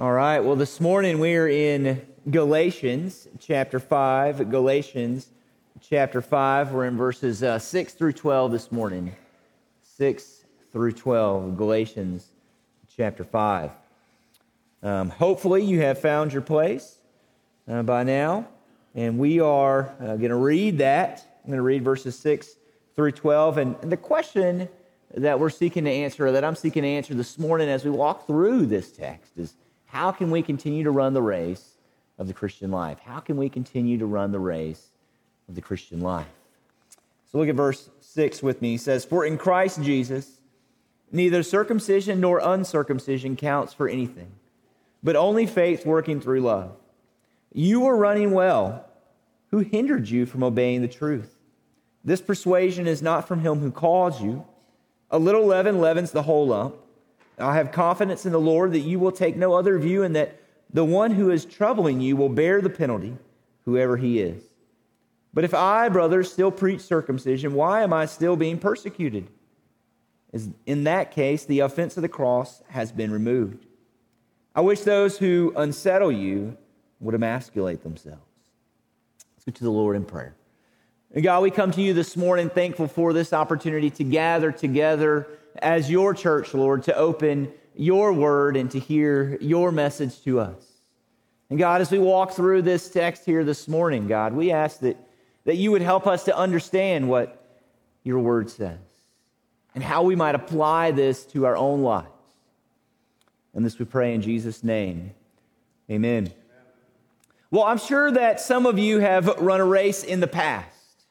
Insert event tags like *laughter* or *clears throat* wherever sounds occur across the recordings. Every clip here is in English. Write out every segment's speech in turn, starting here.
All right, well, this morning we're in Galatians chapter 5. Galatians chapter 5. We're in verses uh, 6 through 12 this morning. 6 through 12, Galatians chapter 5. Um, hopefully, you have found your place uh, by now, and we are uh, going to read that. I'm going to read verses 6 through 12. And the question that we're seeking to answer, or that I'm seeking to answer this morning as we walk through this text, is how can we continue to run the race of the Christian life? How can we continue to run the race of the Christian life? So look at verse 6 with me. He says, For in Christ Jesus, neither circumcision nor uncircumcision counts for anything, but only faith working through love. You were running well. Who hindered you from obeying the truth? This persuasion is not from him who calls you. A little leaven leavens the whole lump. I have confidence in the Lord that you will take no other view and that the one who is troubling you will bear the penalty, whoever he is. But if I, brothers, still preach circumcision, why am I still being persecuted? In that case, the offense of the cross has been removed. I wish those who unsettle you would emasculate themselves. Let's go to the Lord in prayer. And God, we come to you this morning thankful for this opportunity to gather together as your church, Lord, to open your word and to hear your message to us. And God, as we walk through this text here this morning, God, we ask that, that you would help us to understand what your word says and how we might apply this to our own lives. And this we pray in Jesus' name. Amen. Well, I'm sure that some of you have run a race in the past.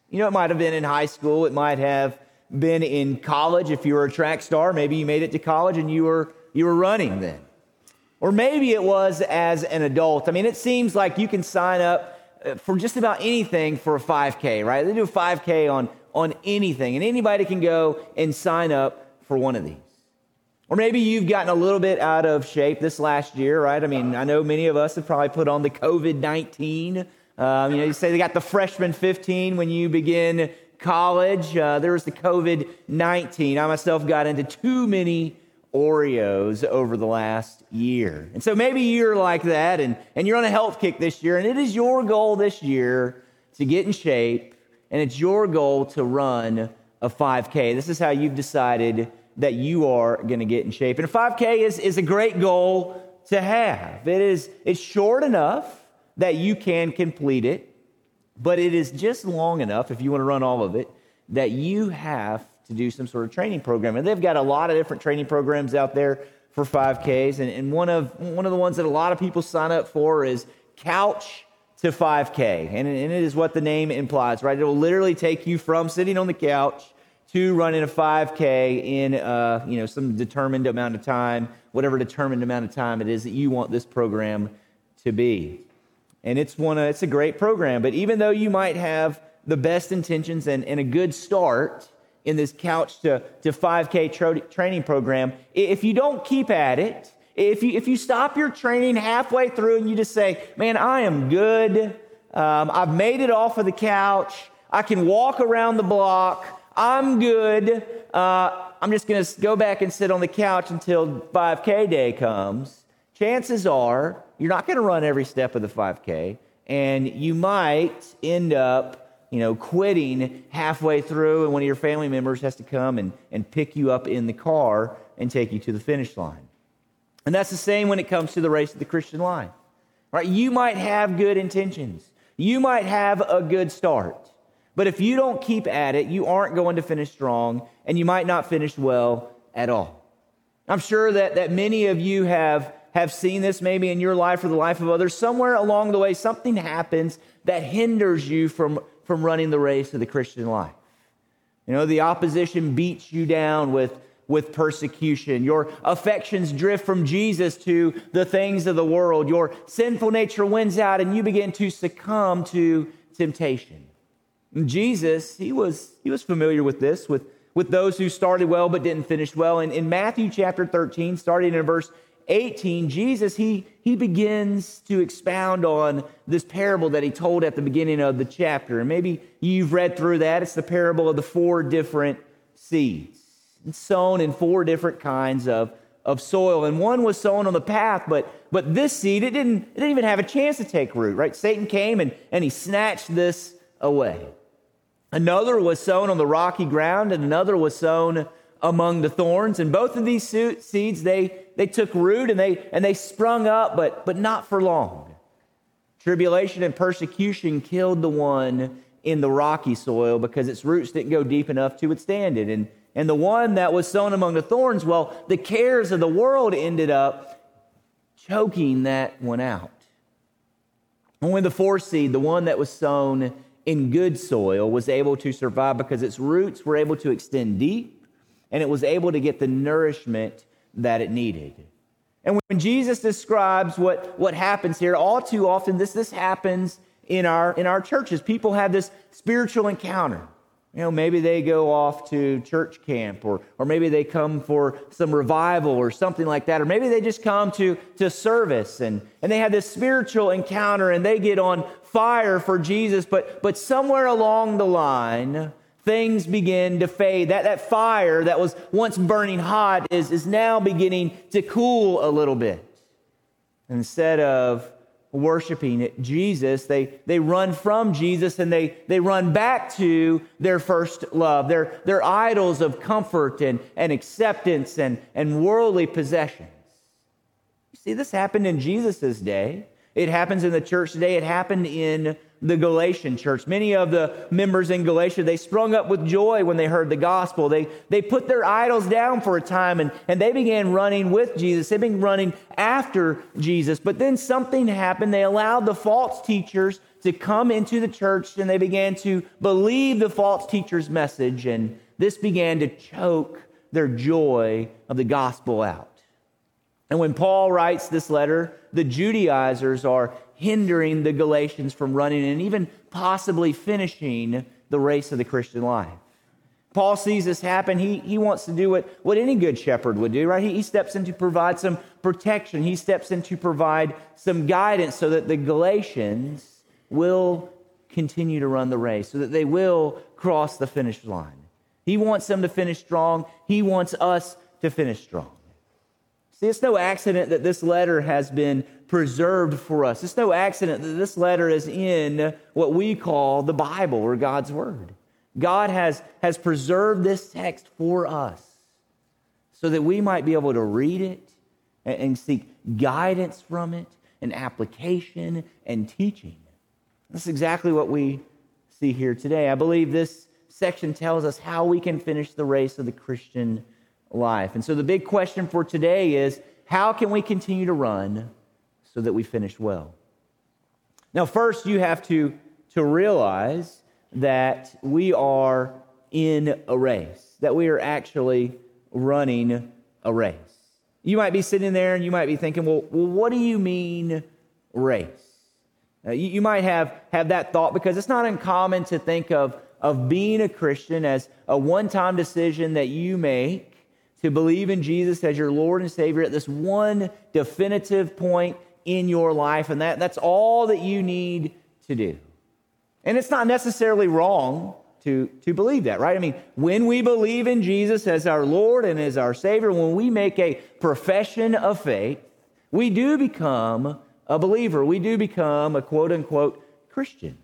You know, it might have been in high school, it might have been in college, if you were a track star, maybe you made it to college and you were, you were running then. Or maybe it was as an adult. I mean, it seems like you can sign up uh, for just about anything for a 5K, right? They do a 5K on, on anything, and anybody can go and sign up for one of these. Or maybe you've gotten a little bit out of shape this last year, right? I mean, I know many of us have probably put on the COVID 19. Um, you know, you say they got the freshman 15 when you begin college. Uh, there was the COVID 19. I myself got into too many Oreos over the last year. And so maybe you're like that and, and you're on a health kick this year, and it is your goal this year to get in shape, and it's your goal to run a 5K. This is how you've decided that you are going to get in shape. And a 5K is, is a great goal to have. It is it's short enough that you can complete it but it is just long enough, if you want to run all of it, that you have to do some sort of training program. And they've got a lot of different training programs out there for 5Ks. And, and one, of, one of the ones that a lot of people sign up for is Couch to 5K. And, and it is what the name implies, right? It will literally take you from sitting on the couch to running a 5K in uh, you know, some determined amount of time, whatever determined amount of time it is that you want this program to be and it's one it's a great program. But even though you might have the best intentions and, and a good start in this couch to, to 5K tra- training program, if you don't keep at it, if you, if you stop your training halfway through and you just say, man, I am good, um, I've made it off of the couch, I can walk around the block, I'm good, uh, I'm just going to go back and sit on the couch until 5K day comes, chances are you're not going to run every step of the 5K, and you might end up, you know, quitting halfway through, and one of your family members has to come and, and pick you up in the car and take you to the finish line. And that's the same when it comes to the race of the Christian life. Right? You might have good intentions. You might have a good start. But if you don't keep at it, you aren't going to finish strong, and you might not finish well at all. I'm sure that, that many of you have have seen this maybe in your life or the life of others. Somewhere along the way, something happens that hinders you from, from running the race of the Christian life. You know, the opposition beats you down with, with persecution. Your affections drift from Jesus to the things of the world. Your sinful nature wins out and you begin to succumb to temptation. And Jesus, he was, he was familiar with this, with, with those who started well but didn't finish well. And in Matthew chapter 13, starting in verse 18, Jesus, he, he begins to expound on this parable that he told at the beginning of the chapter. And maybe you've read through that. It's the parable of the four different seeds, it's sown in four different kinds of, of soil. And one was sown on the path, but, but this seed, it didn't, it didn't even have a chance to take root, right? Satan came and, and he snatched this away. Another was sown on the rocky ground, and another was sown among the thorns. And both of these seeds, they, they took root and they, and they sprung up, but, but not for long. Tribulation and persecution killed the one in the rocky soil because its roots didn't go deep enough to withstand it. And, and the one that was sown among the thorns, well, the cares of the world ended up choking that one out. Only the fourth seed, the one that was sown in good soil, was able to survive because its roots were able to extend deep and it was able to get the nourishment that it needed. And when Jesus describes what, what happens here, all too often this, this happens in our, in our churches. People have this spiritual encounter. You know, maybe they go off to church camp, or, or maybe they come for some revival or something like that, or maybe they just come to, to service and, and they have this spiritual encounter and they get on fire for Jesus, but, but somewhere along the line, things begin to fade. That, that fire that was once burning hot is, is now beginning to cool a little bit. Instead of worshiping Jesus, they, they run from Jesus and they, they run back to their first love, their, their idols of comfort and, and acceptance and, and worldly possessions. You see, this happened in Jesus' day. It happens in the church today. It happened in the Galatian church. Many of the members in Galatia, they sprung up with joy when they heard the gospel. They, they put their idols down for a time and, and they began running with Jesus. They began running after Jesus. But then something happened. They allowed the false teachers to come into the church and they began to believe the false teacher's message. And this began to choke their joy of the gospel out. And when Paul writes this letter, the Judaizers are hindering the Galatians from running and even possibly finishing the race of the Christian life. Paul sees this happen. He, he wants to do what, what any good shepherd would do, right? He, he steps in to provide some protection. He steps in to provide some guidance so that the Galatians will continue to run the race, so that they will cross the finish line. He wants them to finish strong. He wants us to finish strong. See, it's no accident that this letter has been preserved for us. It's no accident that this letter is in what we call the Bible or God's Word. God has, has preserved this text for us so that we might be able to read it and, and seek guidance from it and application and teaching. That's exactly what we see here today. I believe this section tells us how we can finish the race of the Christian life. And so the big question for today is how can we continue to run so that we finish well? Now, first, you have to, to realize that we are in a race, that we are actually running a race. You might be sitting there and you might be thinking, well, well what do you mean race? You, you might have, have that thought because it's not uncommon to think of, of being a Christian as a one time decision that you make to believe in Jesus as your Lord and Savior at this one definitive point in your life, and that, that's all that you need to do. And it's not necessarily wrong to, to believe that, right? I mean, when we believe in Jesus as our Lord and as our Savior, when we make a profession of faith, we do become a believer. We do become a quote unquote Christian.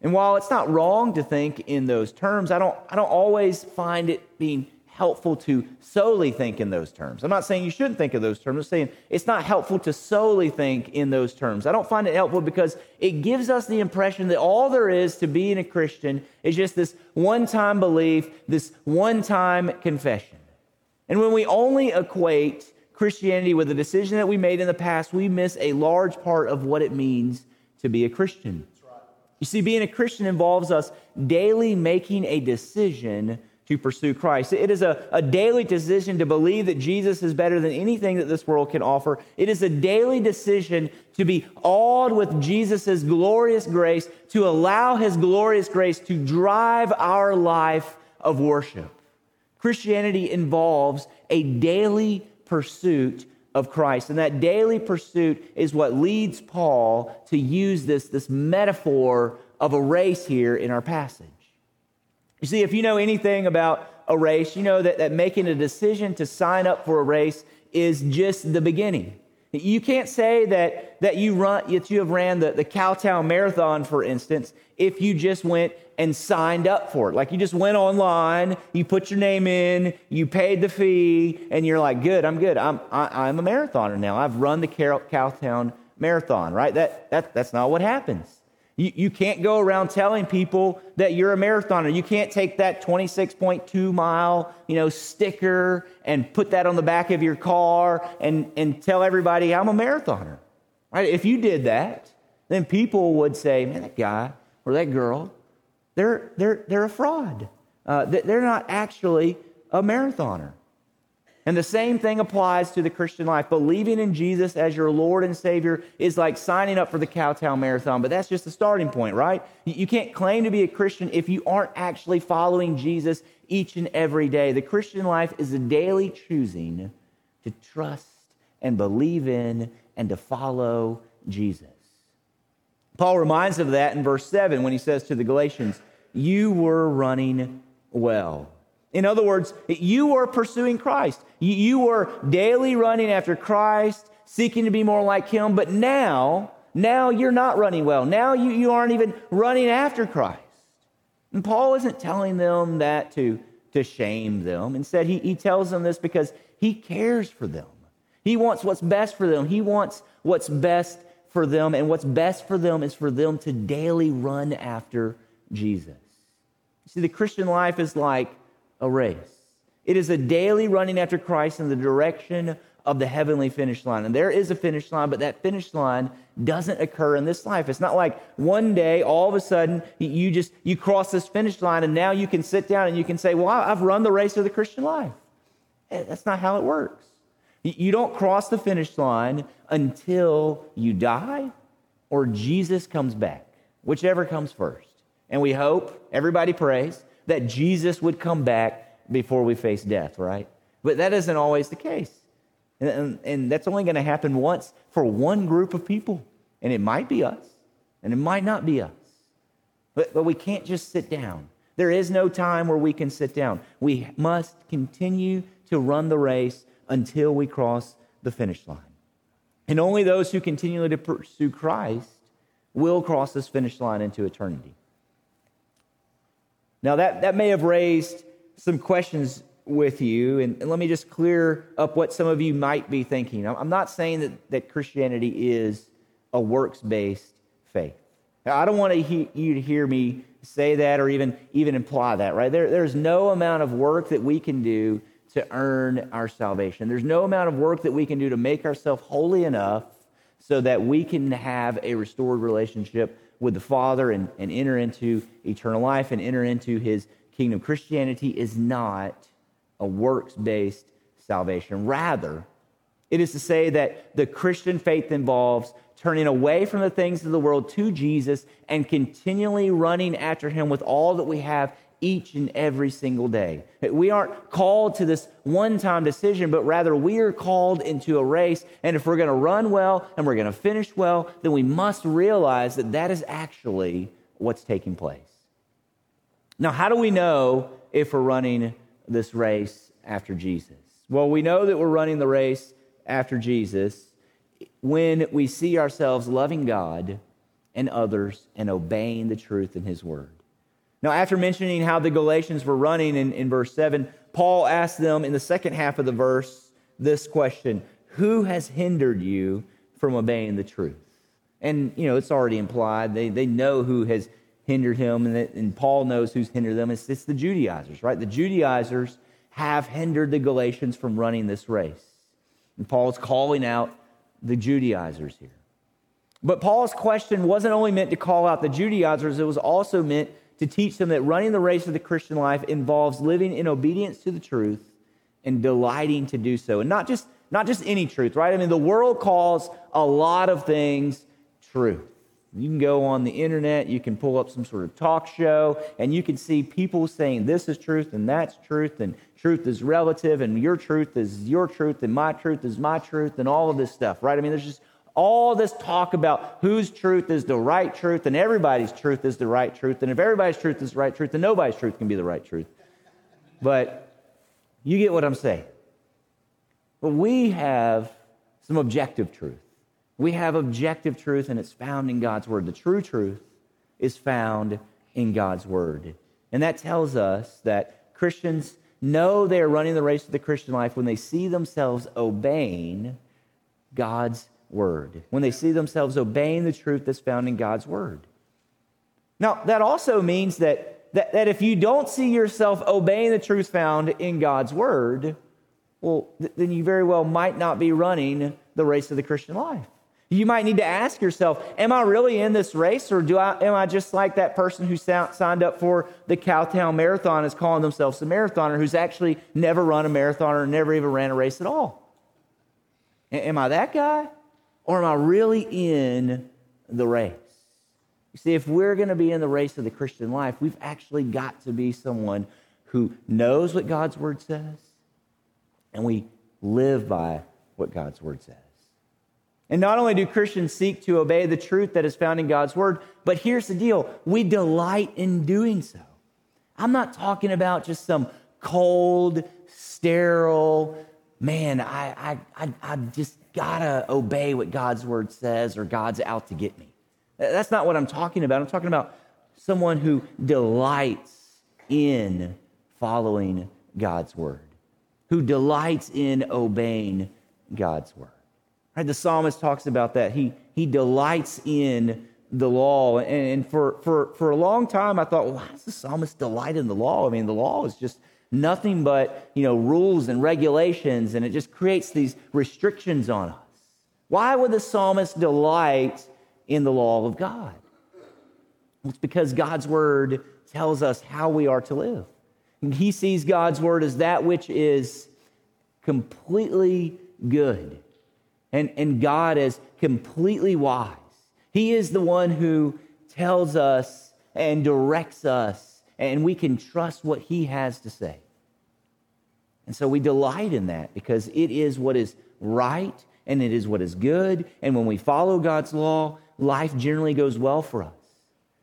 And while it's not wrong to think in those terms, I don't, I don't always find it being helpful to solely think in those terms. I'm not saying you shouldn't think of those terms. I'm saying it's not helpful to solely think in those terms. I don't find it helpful because it gives us the impression that all there is to being a Christian is just this one time belief, this one time confession. And when we only equate Christianity with a decision that we made in the past, we miss a large part of what it means to be a Christian. You see, being a Christian involves us daily making a decision to pursue Christ. It is a, a daily decision to believe that Jesus is better than anything that this world can offer. It is a daily decision to be awed with Jesus' glorious grace, to allow his glorious grace to drive our life of worship. Christianity involves a daily pursuit of Christ. And that daily pursuit is what leads Paul to use this, this metaphor of a race here in our passage. You see, if you know anything about a race, you know that, that making a decision to sign up for a race is just the beginning. You can't say that, that you run that you have ran the, the Cowtown Marathon, for instance, if you just went and signed up for it. Like you just went online, you put your name in, you paid the fee, and you're like, good, I'm good. I'm, I, am a marathoner now. I've run the Cowtown Marathon, right? That, that, that's not what happens. You, you can't go around telling people that you're a marathoner. You can't take that 26.2 mile, you know, sticker and put that on the back of your car and, and tell everybody I'm a marathoner. Right? If you did that, then people would say, man, that guy or that girl, they're, they're, they're a fraud. Uh, they're not actually a marathoner. And the same thing applies to the Christian life. Believing in Jesus as your Lord and Savior is like signing up for the Cowtown Marathon, but that's just the starting point, right? You can't claim to be a Christian if you aren't actually following Jesus each and every day. The Christian life is a daily choosing to trust and believe in and to follow Jesus. Paul reminds of that in verse 7 when he says to the Galatians, You were running well. In other words, you are pursuing Christ. You are daily running after Christ, seeking to be more like Him, but now, now you're not running well. Now you, you aren't even running after Christ. And Paul isn't telling them that to, to shame them. Instead, he, he tells them this because he cares for them. He wants what's best for them. He wants what's best for them, and what's best for them is for them to daily run after Jesus. See, the Christian life is like a race. It is a daily running after Christ in the direction of the heavenly finish line. And there is a finish line, but that finish line doesn't occur in this life. It's not like one day all of a sudden you just you cross this finish line and now you can sit down and you can say, "Well, I've run the race of the Christian life." Eh, that's not how it works. You don't cross the finish line until you die or Jesus comes back, whichever comes first. And we hope, everybody prays, that Jesus would come back before we face death, right? But that isn't always the case. And, and, and that's only going to happen once for one group of people. And it might be us, and it might not be us. But, but we can't just sit down. There is no time where we can sit down. We must continue to run the race until we cross the finish line. And only those who continually to pursue Christ will cross this finish line into eternity. Now, that, that may have raised some questions with you, and, and let me just clear up what some of you might be thinking. I'm not saying that, that Christianity is a works based faith. Now, I don't want to he, you to hear me say that or even, even imply that, right? There, there's no amount of work that we can do to earn our salvation. There's no amount of work that we can do to make ourselves holy enough so that we can have a restored relationship with the Father and, and enter into eternal life and enter into his kingdom. Christianity is not a works based salvation. Rather, it is to say that the Christian faith involves turning away from the things of the world to Jesus and continually running after him with all that we have each and every single day. We aren't called to this one time decision, but rather we are called into a race. And if we're going to run well and we're going to finish well, then we must realize that that is actually what's taking place. Now, how do we know if we're running this race after Jesus? Well, we know that we're running the race after Jesus when we see ourselves loving God and others and obeying the truth in His Word. Now, after mentioning how the Galatians were running in, in verse 7, Paul asked them in the second half of the verse this question Who has hindered you from obeying the truth? And, you know, it's already implied. They, they know who has hindered him, and, that, and Paul knows who's hindered them. It's, it's the Judaizers, right? The Judaizers have hindered the Galatians from running this race. And Paul's calling out the Judaizers here. But Paul's question wasn't only meant to call out the Judaizers, it was also meant to teach them that running the race of the Christian life involves living in obedience to the truth and delighting to do so. And not just, not just any truth, right? I mean, the world calls a lot of things truth. You can go on the internet, you can pull up some sort of talk show, and you can see people saying this is truth and that's truth, and truth is relative, and your truth is your truth, and my truth is my truth, and all of this stuff, right? I mean, there's just all this talk about whose truth is the right truth and everybody's truth is the right truth. And if everybody's truth is the right truth, then nobody's truth can be the right truth. but you get what I'm saying. But we have some objective truth. We have objective truth, and it's found in God's Word. The true truth is found in God's Word. And that tells us that Christians know they are running the race of the Christian life when they see themselves obeying God's Word, when they see themselves obeying the truth that's found in God's Word. Now, that also means that, that, that if you don't see yourself obeying the truth found in God's Word, well, th- then you very well might not be running the race of the Christian life. You might need to ask yourself, am I really in this race or do I, am I just like that person who signed up for the Cowtown Marathon is calling themselves a marathoner who's actually never run a marathon or never even ran a race at all? Am I that guy or am I really in the race? You see, if we're going to be in the race of the Christian life, we've actually got to be someone who knows what God's word says and we live by what God's word says. And not only do Christians seek to obey the truth that is found in God's word, but here's the deal we delight in doing so. I'm not talking about just some cold, sterile, man, I, I, I, just gotta obey what God's word says or God's out to get me. That's not what I'm talking about. I'm talking about someone who delights in following God's word, who delights in obeying God's word. Right? The psalmist talks about that. He, he delights in the law. And, and for, for, for a long time, I thought, well, why does the psalmist delight in the law? I mean, the law is just nothing but, you know, rules and regulations, and it just creates these restrictions on us. Why would the psalmist delight in the law of God? It's because God's word tells us how we are to live. and He sees God's word as that which is completely good and, and God is completely wise. He is the one who tells us and directs us, and we can trust what He has to say. And so we delight in that because it is what is right and it is what is good. And when we follow God's law, life generally goes well for us.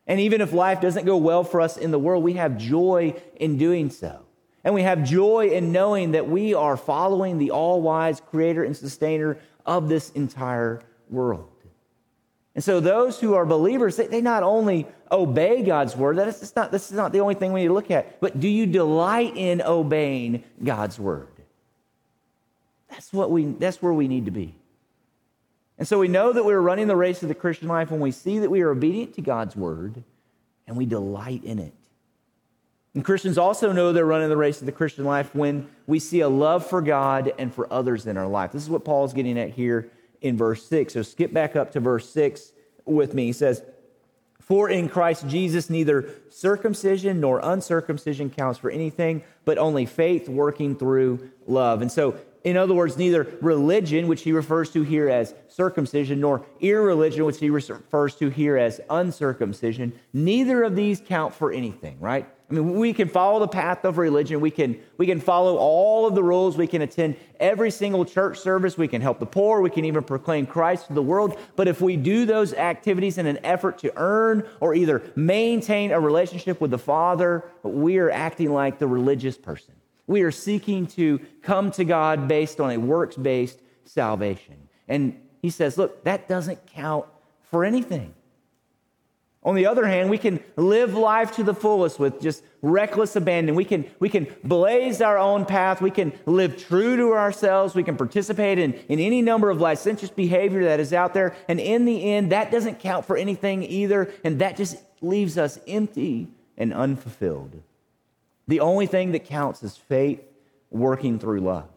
And even if life doesn't go well for us in the world, we have joy in doing so. And we have joy in knowing that we are following the all wise creator and sustainer of this entire world. And so those who are believers, they, they not only obey God's word, that's not, this is not the only thing we need to look at, but do you delight in obeying God's word? That's, what we, that's where we need to be. And so we know that we're running the race of the Christian life when we see that we are obedient to God's word and we delight in it. And Christians also know they're running the race of the Christian life when we see a love for God and for others in our life. This is what Paul's getting at here in verse 6. So skip back up to verse 6 with me. He says, For in Christ Jesus neither circumcision nor uncircumcision counts for anything, but only faith working through love. And so in other words, neither religion, which he refers to here as circumcision, nor irreligion, which he refers to here as uncircumcision, neither of these count for anything, right? I mean, we can follow the path of religion. We can, we can follow all of the rules. We can attend every single church service. We can help the poor. We can even proclaim Christ to the world. But if we do those activities in an effort to earn or either maintain a relationship with the Father, we are acting like the religious person. We are seeking to come to God based on a works based salvation. And he says, look, that doesn't count for anything. On the other hand, we can live life to the fullest with just reckless abandon. We can, we can blaze our own path. We can live true to ourselves. We can participate in, in any number of licentious behavior that is out there. And in the end, that doesn't count for anything either. And that just leaves us empty and unfulfilled. The only thing that counts is faith working through love.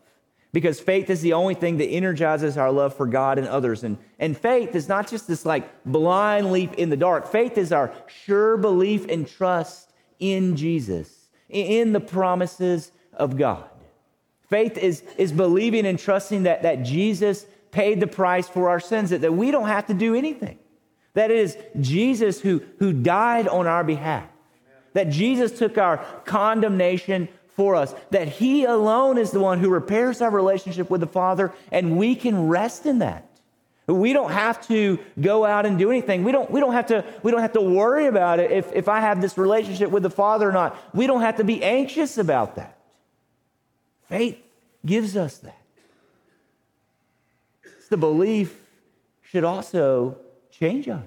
Because faith is the only thing that energizes our love for God and others. And, and faith is not just this like blind leap in the dark. Faith is our sure belief and trust in Jesus, in the promises of God. Faith is, is believing and trusting that, that Jesus paid the price for our sins, that, that we don't have to do anything. That it is Jesus who, who died on our behalf that Jesus took our condemnation for us, that He alone is the one who repairs our relationship with the Father, and we can rest in that. We don't have to go out and do anything. We don't, we don't, have, to, we don't have to worry about it if, if I have this relationship with the Father or not. We don't have to be anxious about that. Faith gives us that. The belief should also change us,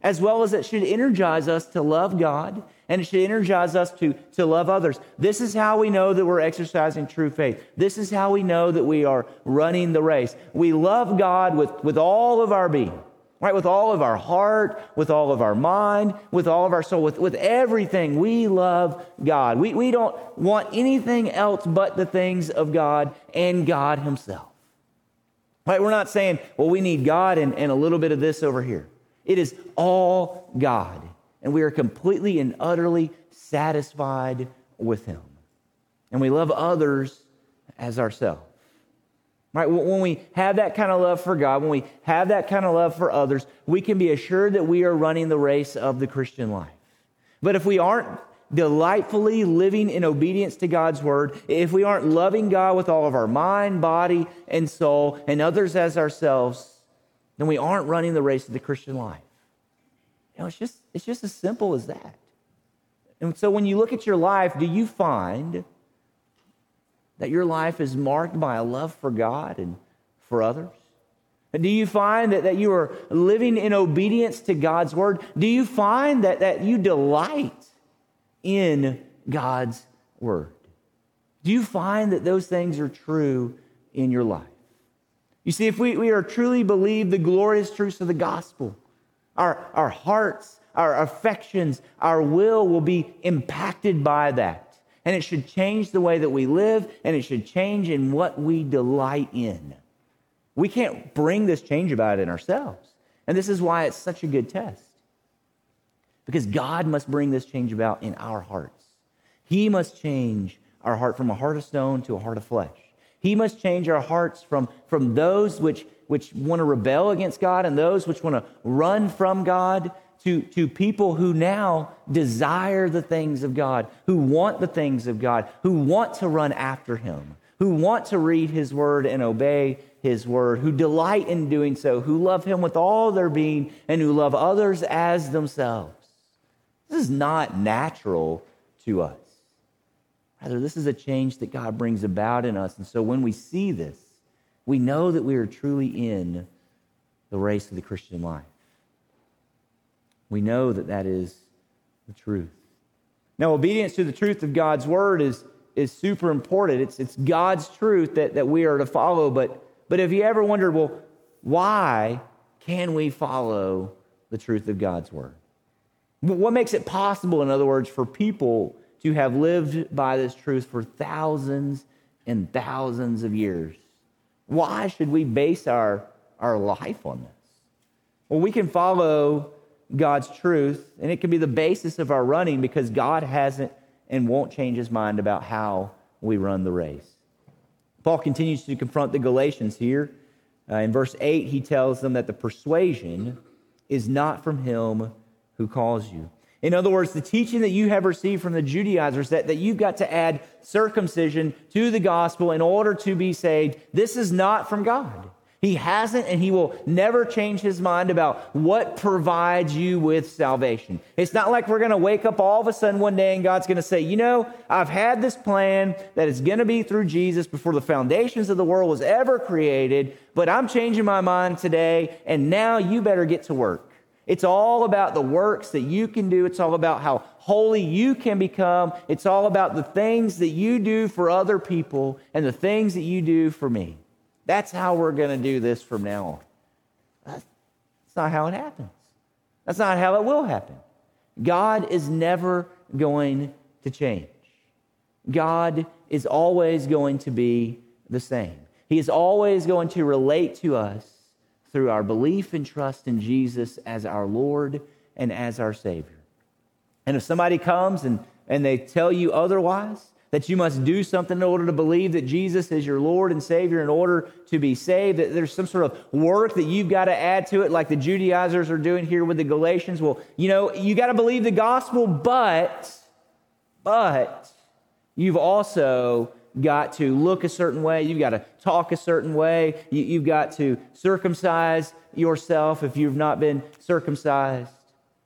as well as it should energize us to love God and it should energize us to, to love others. This is how we know that we're exercising true faith. This is how we know that we are running the race. We love God with, with all of our being, right? With all of our heart, with all of our mind, with all of our soul, with, with everything. We love God. We, we don't want anything else but the things of God and God Himself. Right? We're not saying, well, we need God and, and a little bit of this over here. It is all God and we are completely and utterly satisfied with Him. And we love others as ourselves. Right? When we have that kind of love for God, when we have that kind of love for others, we can be assured that we are running the race of the Christian life. But if we aren't delightfully living in obedience to God's word, if we aren't loving God with all of our mind, body, and soul, and others as ourselves, then we aren't running the race of the Christian life. You know, it's just, it's just as simple as that. And so when you look at your life, do you find that your life is marked by a love for God and for others? Do you find that, that you are living in obedience to God's word? Do you find that, that you delight in God's word? Do you find that those things are true in your life? You see, if we, we are truly believe the glorious truths of the gospel, our, our hearts, our affections, our will will be impacted by that. And it should change the way that we live, and it should change in what we delight in. We can't bring this change about in ourselves. And this is why it's such a good test. Because God must bring this change about in our hearts. He must change our heart from a heart of stone to a heart of flesh. He must change our hearts from, from those which which want to rebel against God and those which want to run from God to, to people who now desire the things of God, who want the things of God, who want to run after Him, who want to read His word and obey His word, who delight in doing so, who love Him with all their being, and who love others as themselves. This is not natural to us. Rather, this is a change that God brings about in us. And so when we see this, we know that we are truly in the race of the Christian life. We know that that is the truth. Now, obedience to the truth of God's word is, is super important. It's, it's God's truth that, that we are to follow. But, but have you ever wondered, well, why can we follow the truth of God's word? What makes it possible, in other words, for people to have lived by this truth for thousands and thousands of years? Why should we base our, our life on this? Well, we can follow God's truth, and it can be the basis of our running because God hasn't and won't change his mind about how we run the race. Paul continues to confront the Galatians here. Uh, in verse 8, he tells them that the persuasion is not from him who calls you. In other words, the teaching that you have received from the Judaizers that, that you've got to add circumcision to the gospel in order to be saved, this is not from God. He hasn't and he will never change his mind about what provides you with salvation. It's not like we're going to wake up all of a sudden one day and God's going to say, You know, I've had this plan that is going to be through Jesus before the foundations of the world was ever created, but I'm changing my mind today and now you better get to work. It's all about the works that you can do. It's all about how holy you can become. It's all about the things that you do for other people and the things that you do for me. That's how we're going to do this from now on. That's not how it happens. That's not how it will happen. God is never going to change. God is always going to be the same. He is always going to relate to us through our belief and trust in Jesus as our Lord and as our Savior. And if somebody comes and, and they tell you otherwise, that you must do something in order to believe that Jesus is your Lord and Savior in order to be saved, that there's some sort of work that you've got to add to it, like the Judaizers are doing here with the Galatians. Well, you know, you got to believe the gospel, but, but you've also got to look a certain way. You've got to talk a certain way. You, have got to circumcise yourself if you've not been circumcised.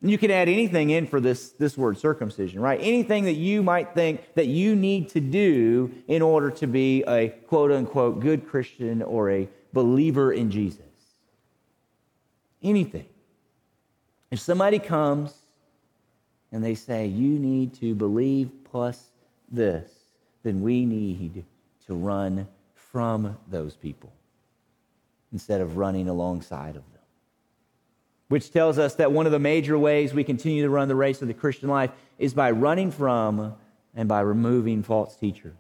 And you can add anything in for this, this word circumcision, right? Anything that you might think that you need to do in order to be a quote unquote good Christian or a believer in Jesus. Anything. If somebody comes and they say, you need to believe plus this, then we need to run from those people instead of running alongside of them which tells us that one of the major ways we continue to run the race of the Christian life is by running from and by removing false teachers.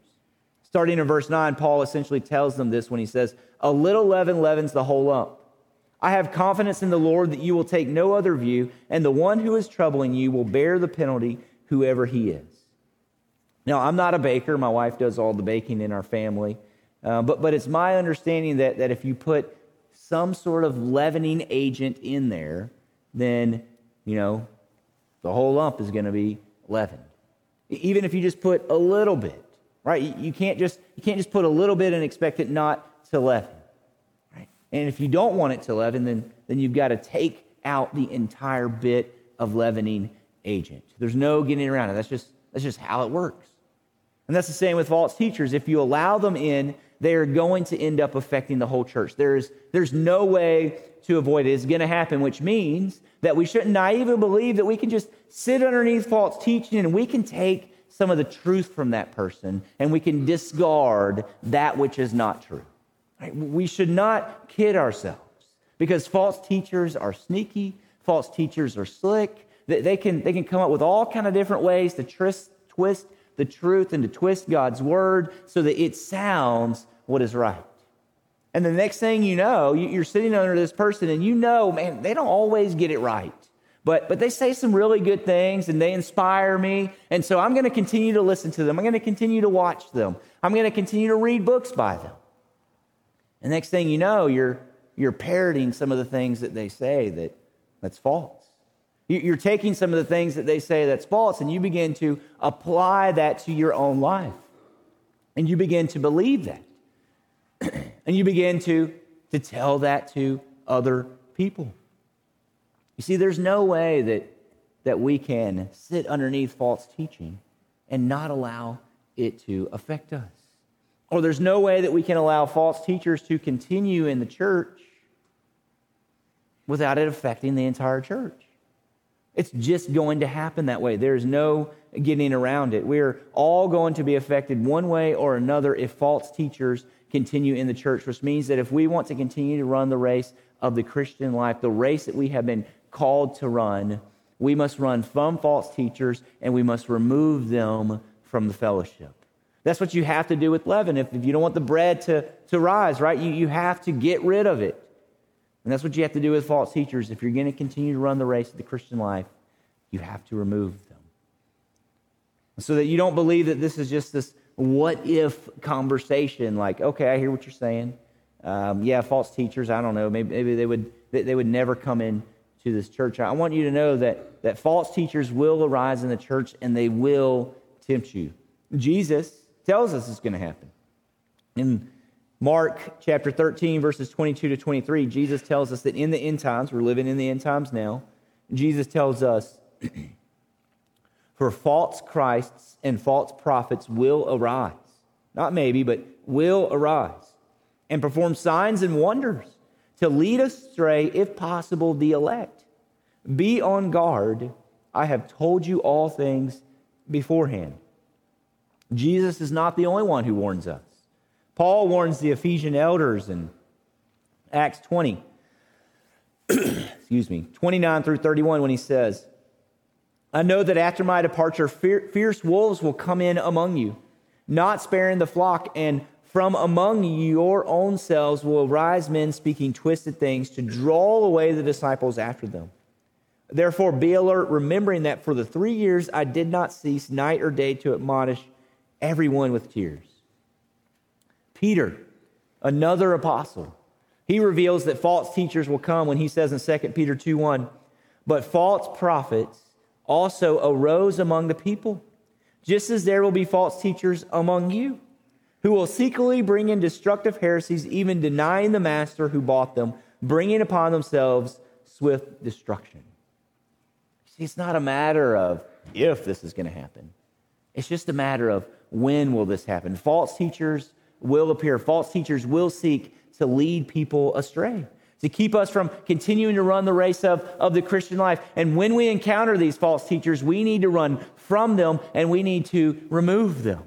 Starting in verse 9, Paul essentially tells them this when he says, A little leaven leavens the whole lump. I have confidence in the Lord that you will take no other view, and the one who is troubling you will bear the penalty, whoever he is. Now, I'm not a baker. My wife does all the baking in our family. Uh, but, but it's my understanding that, that if you put some sort of leavening agent in there, then, you know, the whole lump is going to be leavened. Even if you just put a little bit, right? You can't just, you can't just put a little bit and expect it not to leaven. Right? And if you don't want it to leaven, then, then you've got to take out the entire bit of leavening agent. There's no getting around it. That's just, that's just how it works. And that's the same with false teachers. If you allow them in, they are going to end up affecting the whole church. There's, there's no way to avoid it. It's going to happen, which means that we shouldn't naively believe that we can just sit underneath false teaching and we can take some of the truth from that person and we can discard that which is not true. Right? We should not kid ourselves because false teachers are sneaky, false teachers are slick. They can, they can come up with all kind of different ways to twist the truth and to twist God's word so that it sounds what is right. And the next thing you know, you're sitting under this person and you know, man, they don't always get it right. But, but they say some really good things and they inspire me. And so I'm going to continue to listen to them. I'm going to continue to watch them. I'm going to continue to read books by them. And next thing you know, you're, you're parroting some of the things that they say that, that's false. You're taking some of the things that they say that's false and you begin to apply that to your own life. And you begin to believe that. *clears throat* and you begin to, to tell that to other people. You see, there's no way that, that we can sit underneath false teaching and not allow it to affect us. Or there's no way that we can allow false teachers to continue in the church without it affecting the entire church. It's just going to happen that way. There's no getting around it. We're all going to be affected one way or another if false teachers continue in the church, which means that if we want to continue to run the race of the Christian life, the race that we have been called to run, we must run from false teachers and we must remove them from the fellowship. That's what you have to do with leaven. If, if you don't want the bread to, to rise, right, you, you have to get rid of it. And that's what you have to do with false teachers. If you're going to continue to run the race of the Christian life, you have to remove them. So that you don't believe that this is just this what if conversation, like, okay, I hear what you're saying. Um, yeah, false teachers, I don't know, maybe, maybe they, would, they would never come in to this church. I want you to know that, that false teachers will arise in the church and they will tempt you. Jesus tells us it's going to happen. In Mark chapter 13, verses 22 to 23, Jesus tells us that in the end times, we're living in the end times now, Jesus tells us, *clears throat* For false Christs and false prophets will arise. Not maybe, but will arise and perform signs and wonders to lead astray, if possible, the elect. Be on guard. I have told you all things beforehand. Jesus is not the only one who warns us. Paul warns the Ephesian elders in Acts 20, *clears throat* excuse me, 29 through 31 when he says, I know that after my departure, fierce wolves will come in among you, not sparing the flock, and from among your own selves will arise men speaking twisted things to draw away the disciples after them. Therefore, be alert, remembering that for the three years I did not cease night or day to admonish everyone with tears. Peter, another apostle, he reveals that false teachers will come when he says in 2 Peter 2 1, but false prophets also arose among the people, just as there will be false teachers among you, who will secretly bring in destructive heresies, even denying the master who bought them, bringing upon themselves swift destruction. See, it's not a matter of if this is going to happen. It's just a matter of when will this happen. False teachers will appear. False teachers will seek to lead people astray, to keep us from continuing to run the race of, of the Christian life. And when we encounter these false teachers, we need to run from them and we need to remove them.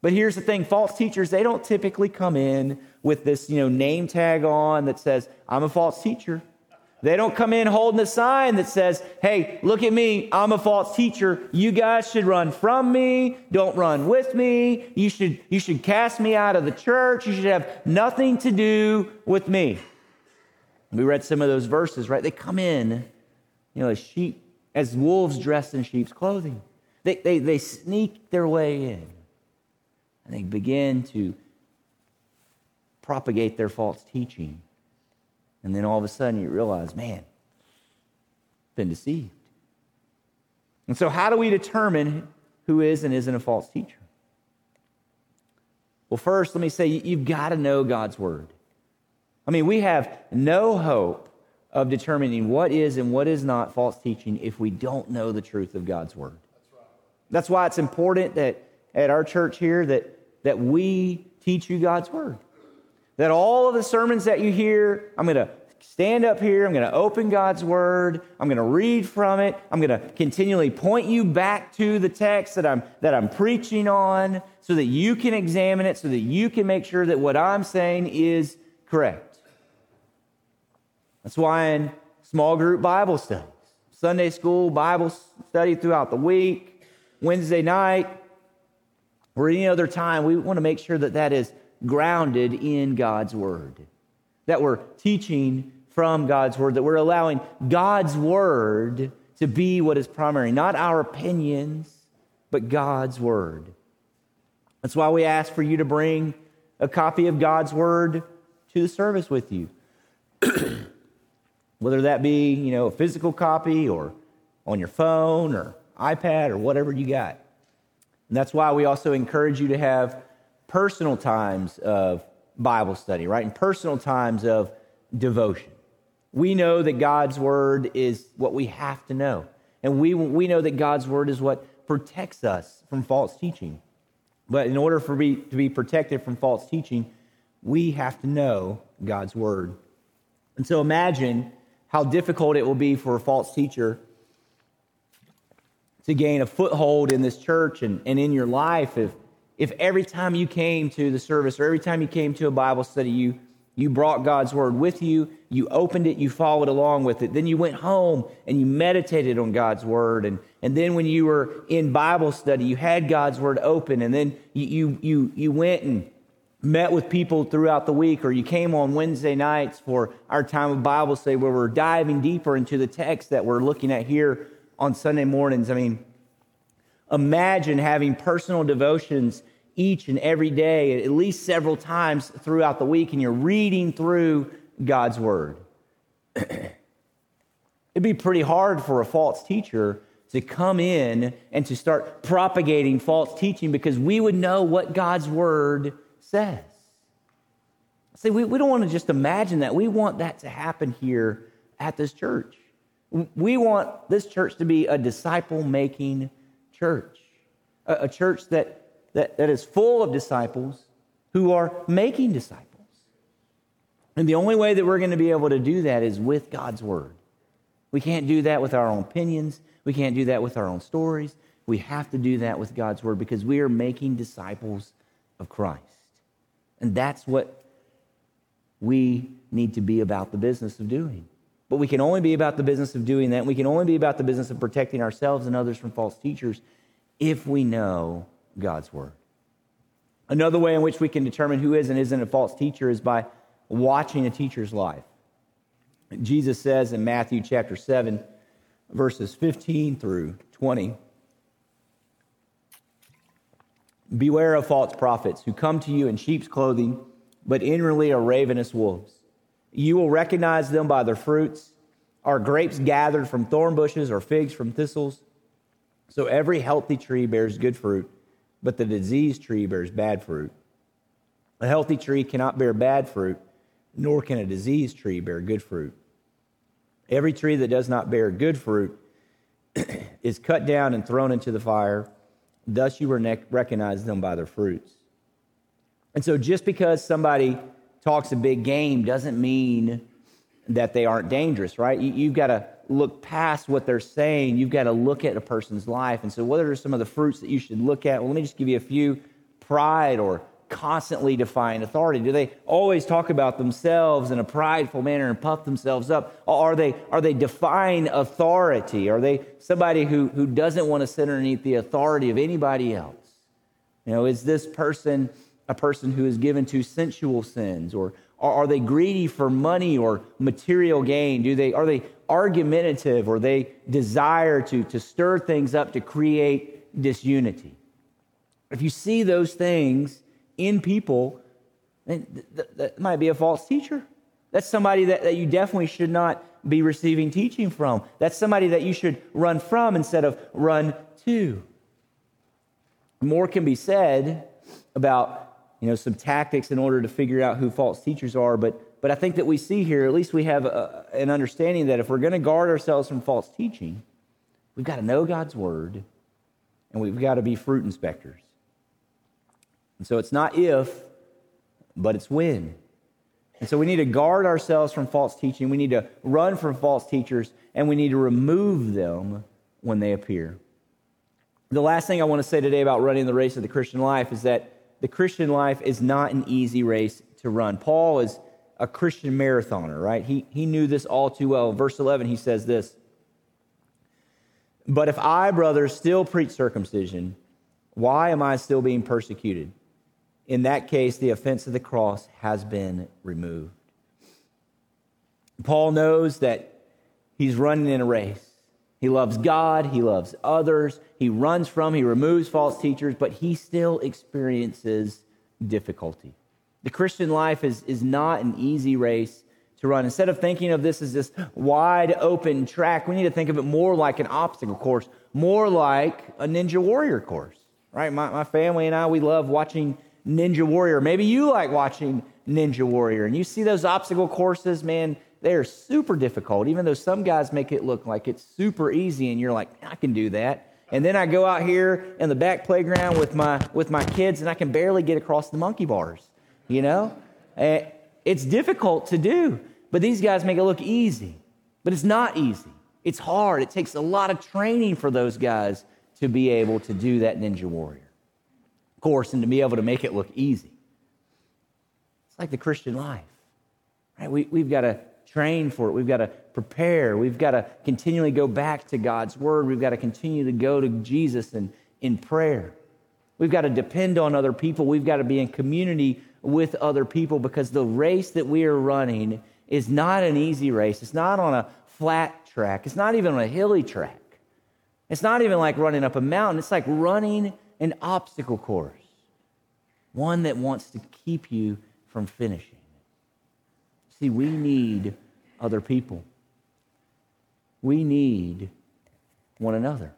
But here's the thing false teachers, they don't typically come in with this you know, name tag on that says, I'm a false teacher. They don't come in holding a sign that says, Hey, look at me. I'm a false teacher. You guys should run from me. Don't run with me. You should, you should cast me out of the church. You should have nothing to do with me. We read some of those verses, right? They come in, you know, as sheep, as wolves dressed in sheep's clothing. They, they, they sneak their way in and they begin to propagate their false teaching. And then all of a sudden you realize, man, been deceived. And so, how do we determine who is and isn't a false teacher? Well, first, let me say you've got to know God's word. I mean, we have no hope of determining what is and what is not false teaching if we don't know the truth of God's word. That's why it's important that at our church here that, that we teach you God's word. That all of the sermons that you hear, I'm going to stand up here, I'm going to open God's word, I'm going to read from it, I'm going to continually point you back to the text that I'm that I'm preaching on so that you can examine it so that you can make sure that what I'm saying is correct. That's why in small group Bible studies, Sunday school Bible study throughout the week, Wednesday night, or any other time, we want to make sure that that is grounded in God's Word. That we're teaching from God's Word, that we're allowing God's Word to be what is primary, not our opinions, but God's Word. That's why we ask for you to bring a copy of God's Word to the service with you. *clears throat* Whether that be, you know, a physical copy or on your phone or iPad or whatever you got. And that's why we also encourage you to have personal times of Bible study, right? And personal times of devotion. We know that God's word is what we have to know. And we, we know that God's word is what protects us from false teaching. But in order for we to be protected from false teaching, we have to know God's word. And so imagine how difficult it will be for a false teacher to gain a foothold in this church and, and in your life if if every time you came to the service or every time you came to a Bible study, you, you brought God's word with you, you opened it, you followed along with it. Then you went home and you meditated on God's word. And, and then when you were in Bible study, you had God's word open. And then you, you, you, you went and met with people throughout the week, or you came on Wednesday nights for our time of Bible study where we're diving deeper into the text that we're looking at here on Sunday mornings. I mean, imagine having personal devotions each and every day, at least several times throughout the week, and you're reading through God's Word. *clears throat* It'd be pretty hard for a false teacher to come in and to start propagating false teaching because we would know what God's Word says. See, we, we don't want to just imagine that. We want that to happen here at this church. We want this church to be a disciple making church, a, a church that that, that is full of disciples who are making disciples. And the only way that we're going to be able to do that is with God's word. We can't do that with our own opinions. We can't do that with our own stories. We have to do that with God's word because we are making disciples of Christ. And that's what we need to be about the business of doing. But we can only be about the business of doing that. We can only be about the business of protecting ourselves and others from false teachers if we know God's word. Another way in which we can determine who is and isn't a false teacher is by watching a teacher's life. Jesus says in Matthew chapter 7, verses 15 through 20 Beware of false prophets who come to you in sheep's clothing, but inwardly are ravenous wolves. You will recognize them by their fruits. Are grapes gathered from thorn bushes or figs from thistles? So every healthy tree bears good fruit but the diseased tree bears bad fruit. A healthy tree cannot bear bad fruit, nor can a diseased tree bear good fruit. Every tree that does not bear good fruit *clears throat* is cut down and thrown into the fire. Thus you recognize them by their fruits. And so just because somebody talks a big game doesn't mean that they aren't dangerous, right? You, have got to look past what they're saying. You've got to look at a person's life. And so, what are some of the fruits that you should look at? Well, let me just give you a few pride or constantly defying authority? Do they always talk about themselves in a prideful manner and puff themselves up? Or are they, are they defying authority? Are they somebody who, who doesn't want to sit underneath the authority of anybody else? You know, is this person a person who is given to sensual sins? Or are they greedy for money or material gain? Do they, are they argumentative or they desire to, to stir things up to create disunity? If you see those things, in people, that, that might be a false teacher. That's somebody that, that you definitely should not be receiving teaching from. That's somebody that you should run from instead of run to. More can be said about you know, some tactics in order to figure out who false teachers are, but, but I think that we see here, at least we have a, an understanding that if we're going to guard ourselves from false teaching, we've got to know God's word and we've got to be fruit inspectors. And so it's not if, but it's when. And so we need to guard ourselves from false teaching. We need to run from false teachers, and we need to remove them when they appear. The last thing I want to say today about running the race of the Christian life is that the Christian life is not an easy race to run. Paul is a Christian marathoner, right? He, he knew this all too well. verse 11, he says this But if I, brothers, still preach circumcision, why am I still being persecuted? in that case, the offense of the cross has been removed. Paul knows that he's running in a race. He loves God, he loves others, he runs from, he removes false teachers, but he still experiences difficulty. The Christian life is, is not an easy race to run. Instead of thinking of this as this wide open track, we need to think of it more like an obstacle course, more like a Ninja Warrior course, right? My, my family and I, we love watching Ninja Warrior. Maybe you like watching Ninja Warrior and you see those obstacle courses, man, they're super difficult, even though some guys make it look like it's super easy and you're like, I can do that. And then I go out here in the back playground with my, with my kids and I can barely get across the monkey bars, you know? Eh, it's difficult to do, but these guys make it look easy. But it's not easy. It's hard. It takes a lot of training for those guys to be able to do that Ninja Warrior course and to be able to make it look easy. It's like the Christian life. Right? We, we've got to train for it. We've got to prepare. We've got to continually go back to God's word. We've got to continue to go to Jesus and in prayer. We've got to depend on other people. We've got to be in community with other people because the race that we are running is not an easy race. It's not on a flat track. It's not even on a hilly track. It's not even like running up a mountain. It's like running an obstacle course, one that wants to keep you from finishing. See, we need other people. We need one another.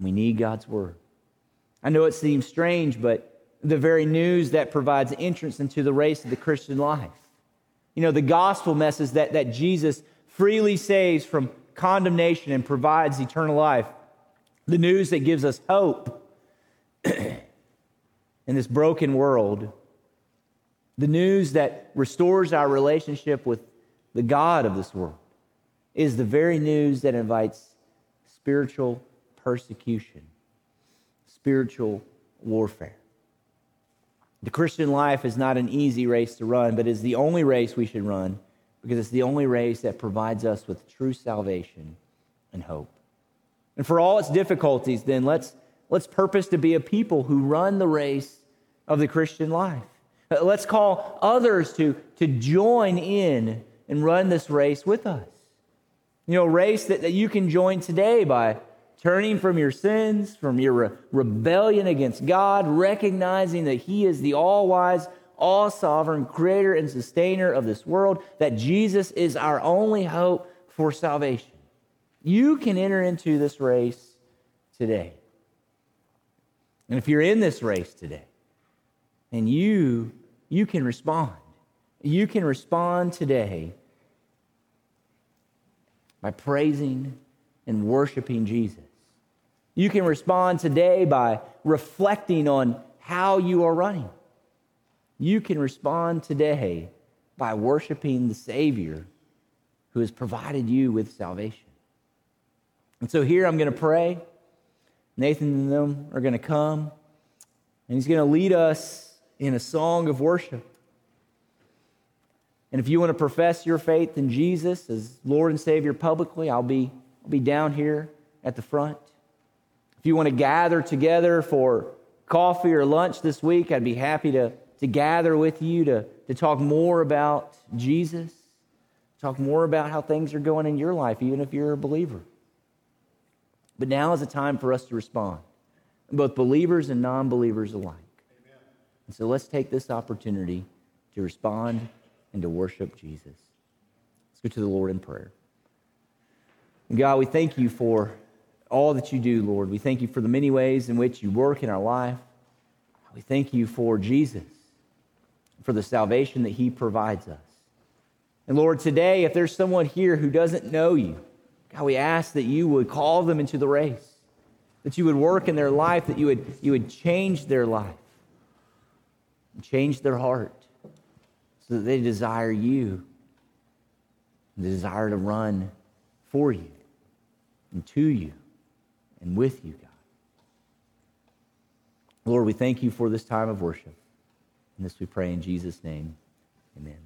We need God's word. I know it seems strange, but the very news that provides entrance into the race of the Christian life. You know, the gospel message that, that Jesus freely saves from condemnation and provides eternal life the news that gives us hope *clears throat* in this broken world, the news that restores our relationship with the God of this world, is the very news that invites spiritual persecution, spiritual warfare. The Christian life is not an easy race to run, but is the only race we should run because it's the only race that provides us with true salvation and hope. And for all its difficulties, then let's, let's purpose to be a people who run the race of the Christian life. Uh, let's call others to, to join in and run this race with us. You know, a race that, that you can join today by turning from your sins, from your re- rebellion against God, recognizing that He is the all wise, all sovereign creator and sustainer of this world, that Jesus is our only hope for salvation. You can enter into this race today. And if you're in this race today, and you you can respond. You can respond today by praising and worshiping Jesus. You can respond today by reflecting on how you are running. You can respond today by worshiping the Savior who has provided you with salvation. And so here I'm going to pray. Nathan and them are going to come, and he's going to lead us in a song of worship. And if you want to profess your faith in Jesus as Lord and Savior publicly, I'll be, I'll be down here at the front. If you want to gather together for coffee or lunch this week, I'd be happy to, to gather with you to, to talk more about Jesus, talk more about how things are going in your life, even if you're a believer. But now is a time for us to respond, both believers and non believers alike. And so let's take this opportunity to respond and to worship Jesus. Let's go to the Lord in prayer. God, we thank you for all that you do, Lord. We thank you for the many ways in which you work in our life. We thank you for Jesus, for the salvation that he provides us. And Lord, today, if there's someone here who doesn't know you, God, we ask that you would call them into the race, that you would work in their life, that you would, you would change their life, change their heart, so that they desire you, the desire to run for you and to you and with you, God. Lord, we thank you for this time of worship. And this we pray in Jesus' name. Amen.